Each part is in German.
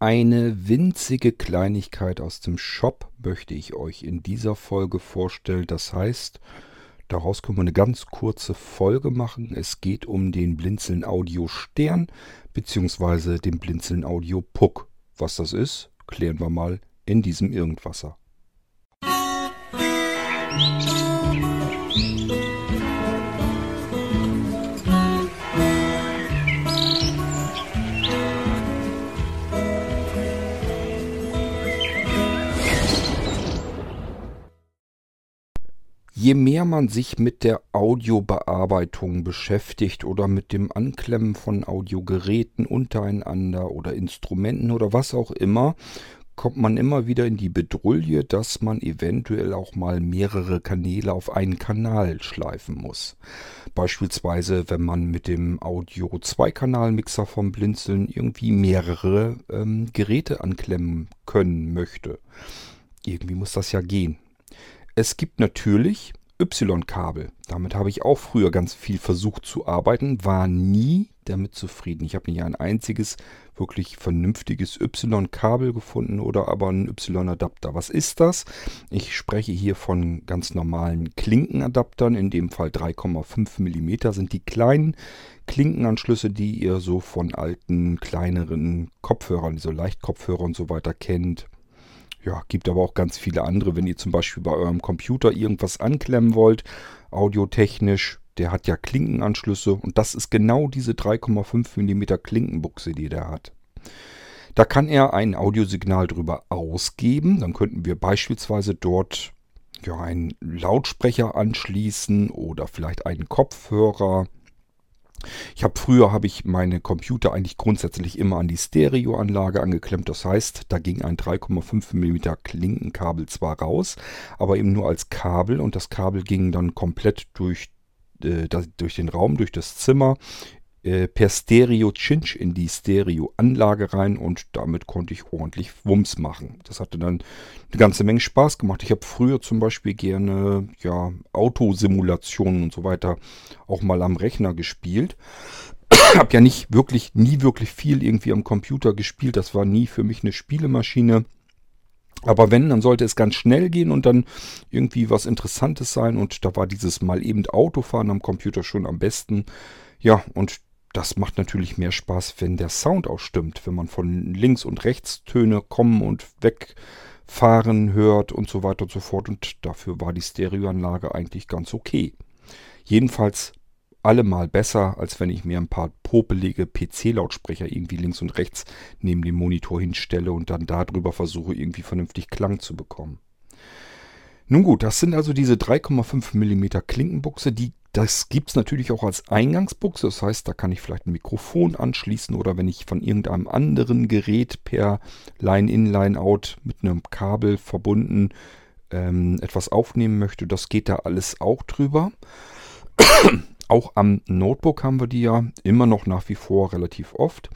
Eine winzige Kleinigkeit aus dem Shop möchte ich euch in dieser Folge vorstellen. Das heißt, daraus können wir eine ganz kurze Folge machen. Es geht um den Blinzeln Audio Stern bzw. den Blinzeln Audio Puck. Was das ist, klären wir mal in diesem Irgendwasser. Musik Je mehr man sich mit der Audiobearbeitung beschäftigt oder mit dem Anklemmen von Audiogeräten untereinander oder Instrumenten oder was auch immer, kommt man immer wieder in die Bedrulle, dass man eventuell auch mal mehrere Kanäle auf einen Kanal schleifen muss. Beispielsweise, wenn man mit dem Audio Zweikanalmixer vom Blinzeln irgendwie mehrere ähm, Geräte anklemmen können möchte. Irgendwie muss das ja gehen. Es gibt natürlich Y-Kabel. Damit habe ich auch früher ganz viel versucht zu arbeiten, war nie damit zufrieden. Ich habe nicht ein einziges wirklich vernünftiges Y-Kabel gefunden oder aber einen Y-Adapter. Was ist das? Ich spreche hier von ganz normalen Klinkenadaptern, in dem Fall 3,5 mm sind die kleinen Klinkenanschlüsse, die ihr so von alten, kleineren Kopfhörern, so Leichtkopfhörer und so weiter kennt. Ja, gibt aber auch ganz viele andere. Wenn ihr zum Beispiel bei eurem Computer irgendwas anklemmen wollt, audiotechnisch, der hat ja Klinkenanschlüsse und das ist genau diese 3,5 mm Klinkenbuchse, die der hat. Da kann er ein Audiosignal drüber ausgeben. Dann könnten wir beispielsweise dort ja, einen Lautsprecher anschließen oder vielleicht einen Kopfhörer ich habe früher habe ich meine Computer eigentlich grundsätzlich immer an die Stereoanlage angeklemmt. Das heißt, da ging ein 3,5 mm Klinkenkabel zwar raus, aber eben nur als Kabel und das Kabel ging dann komplett durch, äh, durch den Raum, durch das Zimmer äh, per Stereo-Cinch in die Stereo-Anlage rein und damit konnte ich ordentlich Wumms machen. Das hatte dann eine ganze Menge Spaß gemacht. Ich habe früher zum Beispiel gerne ja, Autosimulationen und so weiter auch mal am Rechner gespielt. habe ja nicht wirklich, nie wirklich viel irgendwie am Computer gespielt. Das war nie für mich eine Spielemaschine. Aber wenn, dann sollte es ganz schnell gehen und dann irgendwie was Interessantes sein. Und da war dieses mal eben Autofahren am Computer schon am besten. Ja, und das macht natürlich mehr Spaß, wenn der Sound auch stimmt, wenn man von links und rechts Töne kommen und wegfahren hört und so weiter und so fort. Und dafür war die Stereoanlage eigentlich ganz okay. Jedenfalls allemal besser, als wenn ich mir ein paar popelige PC-Lautsprecher irgendwie links und rechts neben dem Monitor hinstelle und dann darüber versuche, irgendwie vernünftig Klang zu bekommen. Nun gut, das sind also diese 3,5 mm Klinkenbuchse, die das gibt es natürlich auch als Eingangsbuchse. Das heißt, da kann ich vielleicht ein Mikrofon anschließen oder wenn ich von irgendeinem anderen Gerät per Line-In, Line-Out mit einem Kabel verbunden ähm, etwas aufnehmen möchte, das geht da alles auch drüber. auch am Notebook haben wir die ja immer noch nach wie vor relativ oft.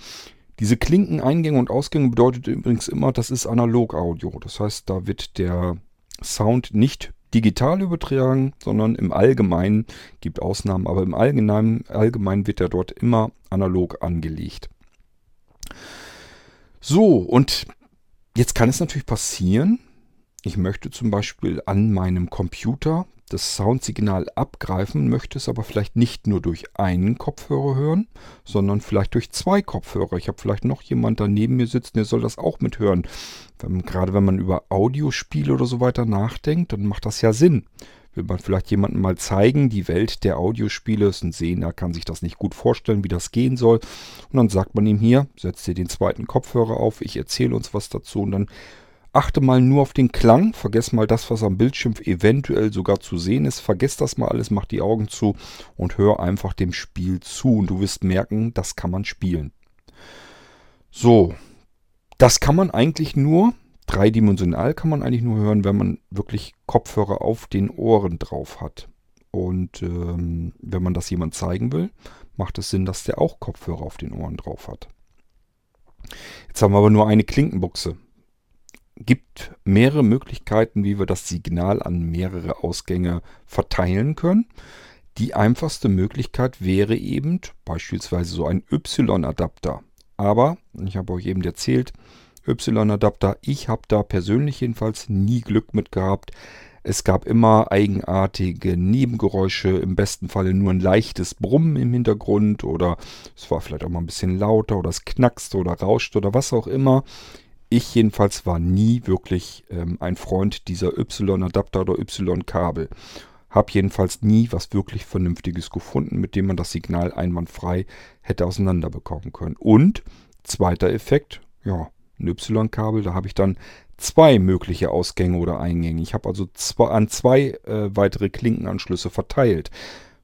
Diese Klinkeneingänge und Ausgänge bedeutet übrigens immer, das ist Analog-Audio. Das heißt, da wird der Sound nicht digital übertragen, sondern im Allgemeinen, gibt Ausnahmen, aber im Allgemeinen, Allgemeinen wird er dort immer analog angelegt. So, und jetzt kann es natürlich passieren, ich möchte zum Beispiel an meinem Computer das Soundsignal abgreifen, möchte es aber vielleicht nicht nur durch einen Kopfhörer hören, sondern vielleicht durch zwei Kopfhörer. Ich habe vielleicht noch jemand daneben mir sitzen, der soll das auch mithören. Wenn, gerade wenn man über Audiospiele oder so weiter nachdenkt, dann macht das ja Sinn. Will man vielleicht jemandem mal zeigen, die Welt der Audiospiele ist ein Sehner, kann sich das nicht gut vorstellen, wie das gehen soll. Und dann sagt man ihm hier, setzt dir den zweiten Kopfhörer auf, ich erzähle uns was dazu und dann Achte mal nur auf den Klang, vergesst mal das, was am Bildschirm eventuell sogar zu sehen ist. Vergesst das mal alles, mach die Augen zu und hör einfach dem Spiel zu. Und du wirst merken, das kann man spielen. So, das kann man eigentlich nur, dreidimensional kann man eigentlich nur hören, wenn man wirklich Kopfhörer auf den Ohren drauf hat. Und ähm, wenn man das jemand zeigen will, macht es Sinn, dass der auch Kopfhörer auf den Ohren drauf hat. Jetzt haben wir aber nur eine Klinkenbuchse gibt mehrere Möglichkeiten, wie wir das Signal an mehrere Ausgänge verteilen können. Die einfachste Möglichkeit wäre eben beispielsweise so ein Y-Adapter. Aber, ich habe euch eben erzählt, Y-Adapter. Ich habe da persönlich jedenfalls nie Glück mit gehabt. Es gab immer eigenartige Nebengeräusche, im besten Falle nur ein leichtes Brummen im Hintergrund oder es war vielleicht auch mal ein bisschen lauter oder es knackste oder rauschte oder was auch immer. Ich jedenfalls war nie wirklich ähm, ein Freund dieser Y-Adapter oder Y-Kabel. Hab jedenfalls nie was wirklich Vernünftiges gefunden, mit dem man das Signal einwandfrei hätte auseinanderbekommen können. Und zweiter Effekt, ja, ein Y-Kabel, da habe ich dann zwei mögliche Ausgänge oder Eingänge. Ich habe also zwei, an zwei äh, weitere Klinkenanschlüsse verteilt.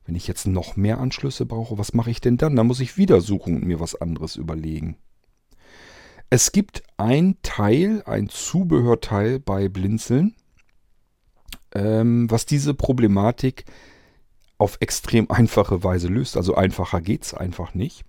Wenn ich jetzt noch mehr Anschlüsse brauche, was mache ich denn dann? Da muss ich wieder suchen und mir was anderes überlegen. Es gibt ein Teil, ein Zubehörteil bei Blinzeln, ähm, was diese Problematik auf extrem einfache Weise löst. Also einfacher geht es einfach nicht.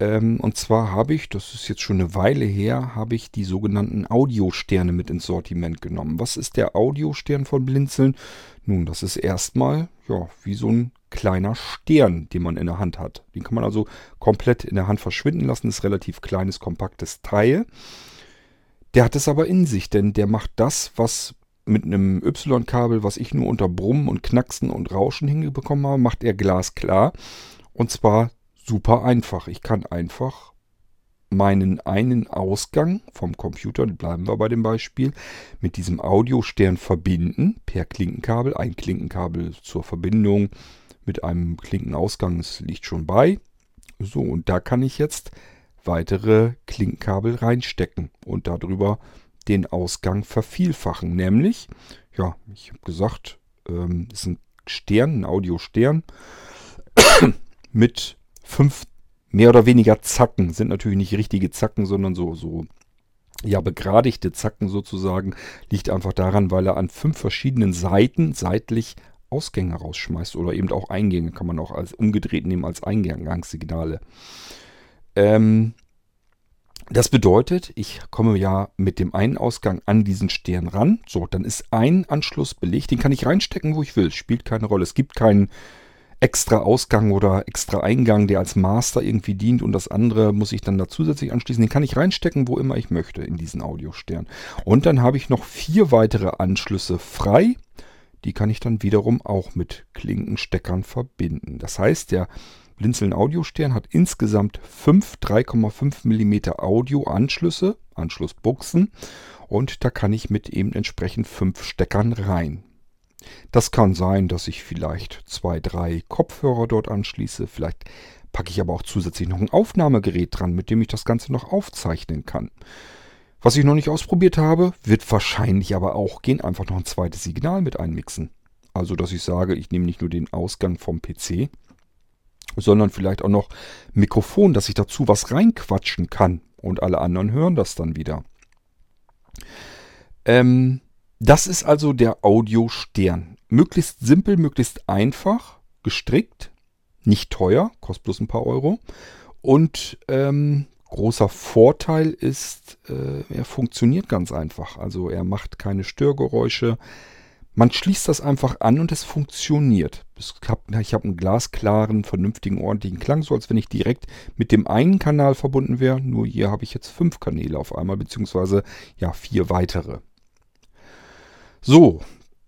Ähm, und zwar habe ich, das ist jetzt schon eine Weile her, habe ich die sogenannten Audiosterne mit ins Sortiment genommen. Was ist der Audiostern von Blinzeln? Nun, das ist erstmal ja, wie so ein kleiner Stern, den man in der Hand hat. Den kann man also komplett in der Hand verschwinden lassen. Das ist relativ kleines, kompaktes Teil. Der hat es aber in sich, denn der macht das, was mit einem Y-Kabel, was ich nur unter Brummen und Knacksen und Rauschen hingebekommen habe, macht er glasklar. Und zwar super einfach. Ich kann einfach meinen einen Ausgang vom Computer, bleiben wir bei dem Beispiel, mit diesem Audiostern verbinden per Klinkenkabel. Ein Klinkenkabel zur Verbindung mit einem Klinkenausgang, das liegt schon bei. So, und da kann ich jetzt weitere Klinkenkabel reinstecken und darüber den Ausgang vervielfachen. Nämlich, ja, ich habe gesagt, ähm, ist ein Stern, ein Audiostern mit fünf mehr oder weniger Zacken. Sind natürlich nicht richtige Zacken, sondern so, so ja, begradigte Zacken sozusagen. Liegt einfach daran, weil er an fünf verschiedenen Seiten seitlich Ausgänge rausschmeißt oder eben auch Eingänge kann man auch als umgedreht nehmen als Eingangssignale. Ähm, das bedeutet, ich komme ja mit dem einen Ausgang an diesen Stern ran. So, dann ist ein Anschluss belegt. Den kann ich reinstecken, wo ich will. Spielt keine Rolle. Es gibt keinen extra Ausgang oder extra Eingang, der als Master irgendwie dient und das andere muss ich dann da zusätzlich anschließen. Den kann ich reinstecken, wo immer ich möchte in diesen Audiostern. Und dann habe ich noch vier weitere Anschlüsse frei. Die kann ich dann wiederum auch mit Klinkensteckern verbinden. Das heißt, der Blinzeln Audiostern hat insgesamt fünf 3,5 mm Audioanschlüsse, Anschlussbuchsen und da kann ich mit eben entsprechend fünf Steckern rein. Das kann sein, dass ich vielleicht zwei, drei Kopfhörer dort anschließe. Vielleicht packe ich aber auch zusätzlich noch ein Aufnahmegerät dran, mit dem ich das Ganze noch aufzeichnen kann. Was ich noch nicht ausprobiert habe, wird wahrscheinlich aber auch gehen, einfach noch ein zweites Signal mit einmixen. Also, dass ich sage, ich nehme nicht nur den Ausgang vom PC, sondern vielleicht auch noch Mikrofon, dass ich dazu was reinquatschen kann und alle anderen hören das dann wieder. Ähm, das ist also der Audio-Stern. Möglichst simpel, möglichst einfach, gestrickt, nicht teuer, kostet bloß ein paar Euro. Und ähm, großer Vorteil ist, äh, er funktioniert ganz einfach. Also er macht keine Störgeräusche. Man schließt das einfach an und es funktioniert. Ich habe einen glasklaren, vernünftigen, ordentlichen Klang, so als wenn ich direkt mit dem einen Kanal verbunden wäre. Nur hier habe ich jetzt fünf Kanäle auf einmal, beziehungsweise ja vier weitere. So,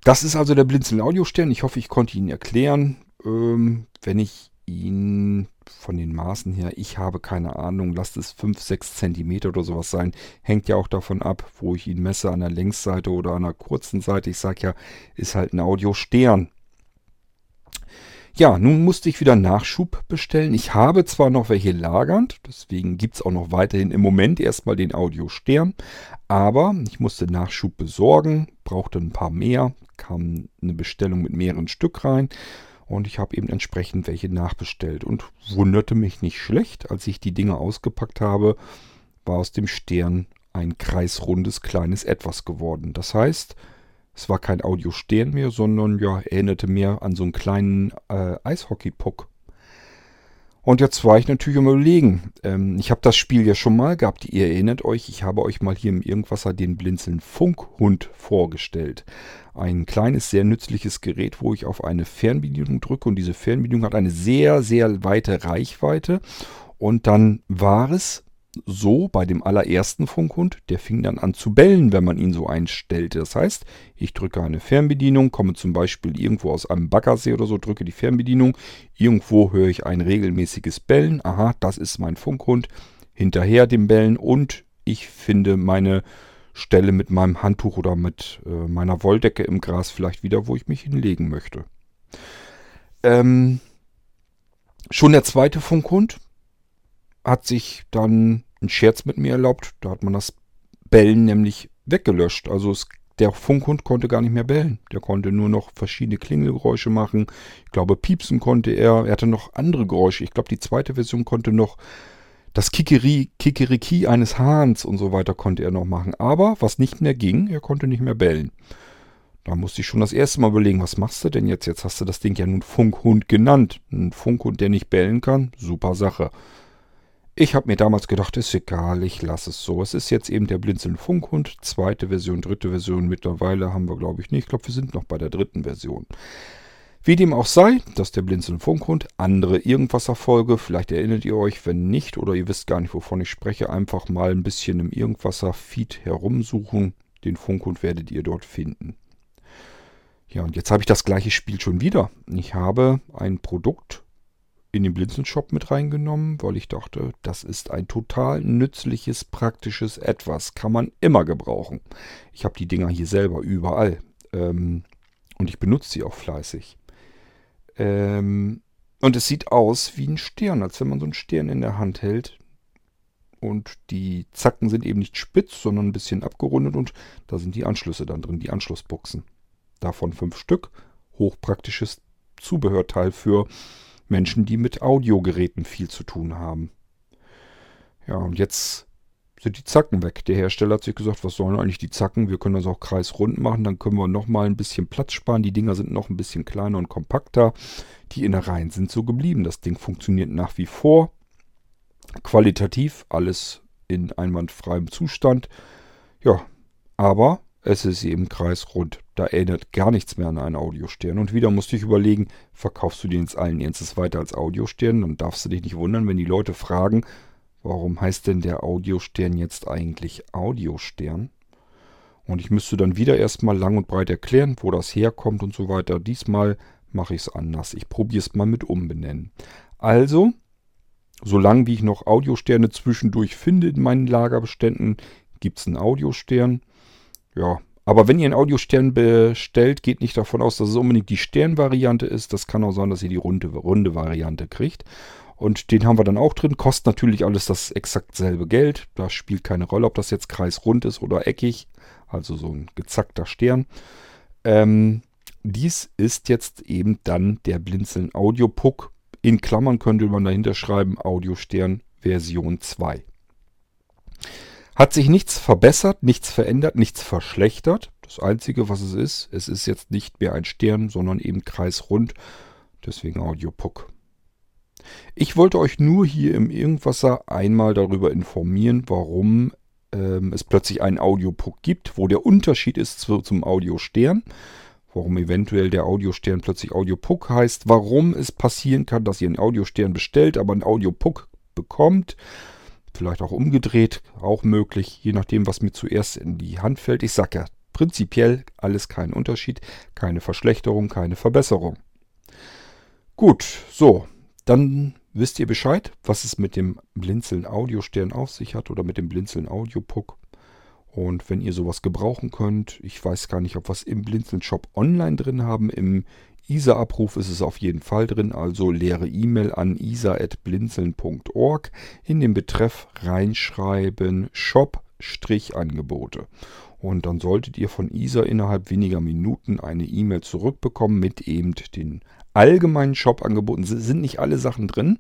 das ist also der Blinzeln Audiostern. Ich hoffe, ich konnte Ihnen erklären. Ähm, wenn ich ihn von den Maßen her, ich habe keine Ahnung, lasst es 5, 6 cm oder sowas sein. Hängt ja auch davon ab, wo ich ihn messe, an der Längsseite oder an der kurzen Seite. Ich sage ja, ist halt ein Audiostern. Ja, nun musste ich wieder Nachschub bestellen. Ich habe zwar noch welche lagernd, deswegen gibt es auch noch weiterhin im Moment erstmal den Audio Stern, aber ich musste Nachschub besorgen, brauchte ein paar mehr, kam eine Bestellung mit mehreren Stück rein und ich habe eben entsprechend welche nachbestellt und wunderte mich nicht schlecht, als ich die Dinge ausgepackt habe, war aus dem Stern ein kreisrundes kleines Etwas geworden. Das heißt, es war kein Audiostern mehr, sondern ja, erinnerte mehr an so einen kleinen äh, Eishockey-Puck. Und jetzt war ich natürlich am überlegen. Ähm, ich habe das Spiel ja schon mal gehabt. Ihr erinnert euch, ich habe euch mal hier im Irgendwasser den Blinzeln Funkhund vorgestellt. Ein kleines, sehr nützliches Gerät, wo ich auf eine Fernbedienung drücke. Und diese Fernbedienung hat eine sehr, sehr weite Reichweite. Und dann war es so bei dem allerersten Funkhund, der fing dann an zu bellen, wenn man ihn so einstellte. Das heißt, ich drücke eine Fernbedienung, komme zum Beispiel irgendwo aus einem Baggersee oder so, drücke die Fernbedienung, irgendwo höre ich ein regelmäßiges Bellen. Aha, das ist mein Funkhund. Hinterher dem Bellen und ich finde meine Stelle mit meinem Handtuch oder mit äh, meiner Wolldecke im Gras vielleicht wieder, wo ich mich hinlegen möchte. Ähm, schon der zweite Funkhund hat sich dann einen Scherz mit mir erlaubt. Da hat man das Bellen nämlich weggelöscht. Also es, der Funkhund konnte gar nicht mehr bellen. Der konnte nur noch verschiedene Klingelgeräusche machen. Ich glaube, piepsen konnte er. Er hatte noch andere Geräusche. Ich glaube, die zweite Version konnte noch das Kikiri, Kikiriki eines Hahns und so weiter konnte er noch machen. Aber was nicht mehr ging, er konnte nicht mehr bellen. Da musste ich schon das erste Mal überlegen, was machst du denn jetzt? Jetzt hast du das Ding ja nun Funkhund genannt. Ein Funkhund, der nicht bellen kann, super Sache. Ich habe mir damals gedacht, ist egal, ich lasse es so. Es ist jetzt eben der Blinzeln Funkhund, zweite Version, dritte Version. Mittlerweile haben wir, glaube ich, nicht. Ich glaube, wir sind noch bei der dritten Version. Wie dem auch sei, dass der Blinzeln Funkhund andere Irgendwasserfolge, vielleicht erinnert ihr euch, wenn nicht oder ihr wisst gar nicht, wovon ich spreche, einfach mal ein bisschen im Irgendwasser-Feed herumsuchen. Den Funkhund werdet ihr dort finden. Ja, und jetzt habe ich das gleiche Spiel schon wieder. Ich habe ein Produkt in den Blinzeln-Shop mit reingenommen, weil ich dachte, das ist ein total nützliches, praktisches Etwas. Kann man immer gebrauchen. Ich habe die Dinger hier selber überall. Ähm, und ich benutze sie auch fleißig. Ähm, und es sieht aus wie ein Stern, als wenn man so einen Stern in der Hand hält. Und die Zacken sind eben nicht spitz, sondern ein bisschen abgerundet und da sind die Anschlüsse dann drin, die Anschlussbuchsen. Davon fünf Stück. Hochpraktisches Zubehörteil für Menschen, die mit Audiogeräten viel zu tun haben. Ja, und jetzt sind die Zacken weg. Der Hersteller hat sich gesagt, was sollen eigentlich die Zacken? Wir können das auch kreisrund machen, dann können wir nochmal ein bisschen Platz sparen. Die Dinger sind noch ein bisschen kleiner und kompakter. Die Innereien sind so geblieben. Das Ding funktioniert nach wie vor. Qualitativ alles in einwandfreiem Zustand. Ja, aber es ist eben kreisrund. Da erinnert gar nichts mehr an einen Audiostern. Und wieder musste ich überlegen, verkaufst du den jetzt allen Ernstes weiter als Audiostern? Dann darfst du dich nicht wundern, wenn die Leute fragen, warum heißt denn der Audiostern jetzt eigentlich Audiostern? Und ich müsste dann wieder erstmal lang und breit erklären, wo das herkommt und so weiter. Diesmal mache ich es anders. Ich probiere es mal mit umbenennen. Also, solange wie ich noch Audiosterne zwischendurch finde in meinen Lagerbeständen, gibt es einen Audiostern. Ja, aber wenn ihr einen Audiostern bestellt, geht nicht davon aus, dass es unbedingt die Sternvariante ist. Das kann auch sein, dass ihr die runde, runde Variante kriegt. Und den haben wir dann auch drin. Kostet natürlich alles das exakt selbe Geld. Da spielt keine Rolle, ob das jetzt kreisrund ist oder eckig. Also so ein gezackter Stern. Ähm, dies ist jetzt eben dann der Blinzeln Audio Puck. In Klammern könnte man dahinter schreiben Audiostern Version 2. Hat sich nichts verbessert, nichts verändert, nichts verschlechtert. Das Einzige, was es ist, es ist jetzt nicht mehr ein Stern, sondern eben kreisrund. Deswegen Audiopuck. Ich wollte euch nur hier im Irgendwasser einmal darüber informieren, warum ähm, es plötzlich einen Audiopuck gibt, wo der Unterschied ist zu, zum Audiostern. Warum eventuell der Audiostern plötzlich Audiopuck heißt. Warum es passieren kann, dass ihr einen Audiostern bestellt, aber einen Audiopuck bekommt. Vielleicht auch umgedreht, auch möglich, je nachdem, was mir zuerst in die Hand fällt. Ich sage ja, prinzipiell alles kein Unterschied, keine Verschlechterung, keine Verbesserung. Gut, so, dann wisst ihr Bescheid, was es mit dem Blinzeln Audiostern auf sich hat oder mit dem Blinzeln Audiopuck. Und wenn ihr sowas gebrauchen könnt, ich weiß gar nicht, ob wir es im Blinzeln Shop online drin haben, im ISA-Abruf ist es auf jeden Fall drin, also leere E-Mail an isa.blinzeln.org. In den Betreff reinschreiben Shop-Angebote. Und dann solltet ihr von ISA innerhalb weniger Minuten eine E-Mail zurückbekommen mit eben den allgemeinen Shop-Angeboten. Sind nicht alle Sachen drin.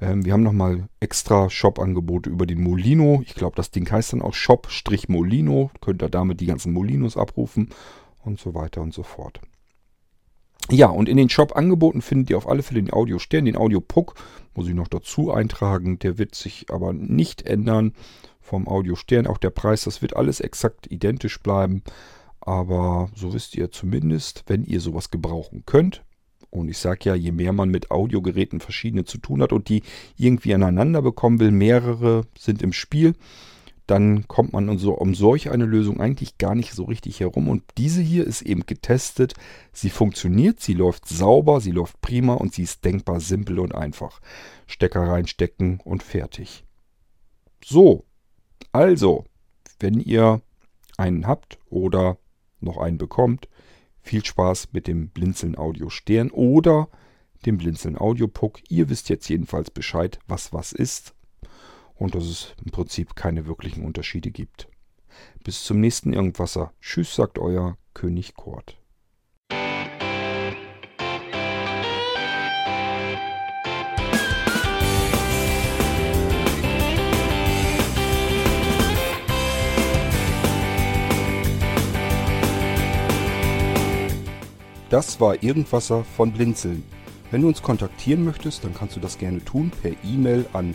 Ähm, wir haben nochmal extra Shop-Angebote über den Molino. Ich glaube, das Ding heißt dann auch Shop-Molino. Könnt ihr damit die ganzen Molinos abrufen und so weiter und so fort. Ja, und in den Shop-Angeboten findet ihr auf alle Fälle den Audio-Stern, den Audio-Puck, muss ich noch dazu eintragen. Der wird sich aber nicht ändern vom Audio-Stern. Auch der Preis, das wird alles exakt identisch bleiben. Aber so wisst ihr zumindest, wenn ihr sowas gebrauchen könnt Und ich sage ja, je mehr man mit Audiogeräten verschiedene zu tun hat und die irgendwie aneinander bekommen will, mehrere sind im Spiel, dann kommt man so um solch eine Lösung eigentlich gar nicht so richtig herum. Und diese hier ist eben getestet. Sie funktioniert, sie läuft sauber, sie läuft prima und sie ist denkbar simpel und einfach. Stecker reinstecken und fertig. So, also, wenn ihr einen habt oder noch einen bekommt, viel Spaß mit dem Blinzeln Audio Stern oder dem Blinzeln Audio Puck. Ihr wisst jetzt jedenfalls Bescheid, was was ist und dass es im Prinzip keine wirklichen Unterschiede gibt. Bis zum nächsten Irgendwasser. Tschüss, sagt euer König Kurt. Das war Irgendwasser von Blinzeln. Wenn du uns kontaktieren möchtest, dann kannst du das gerne tun per E-Mail an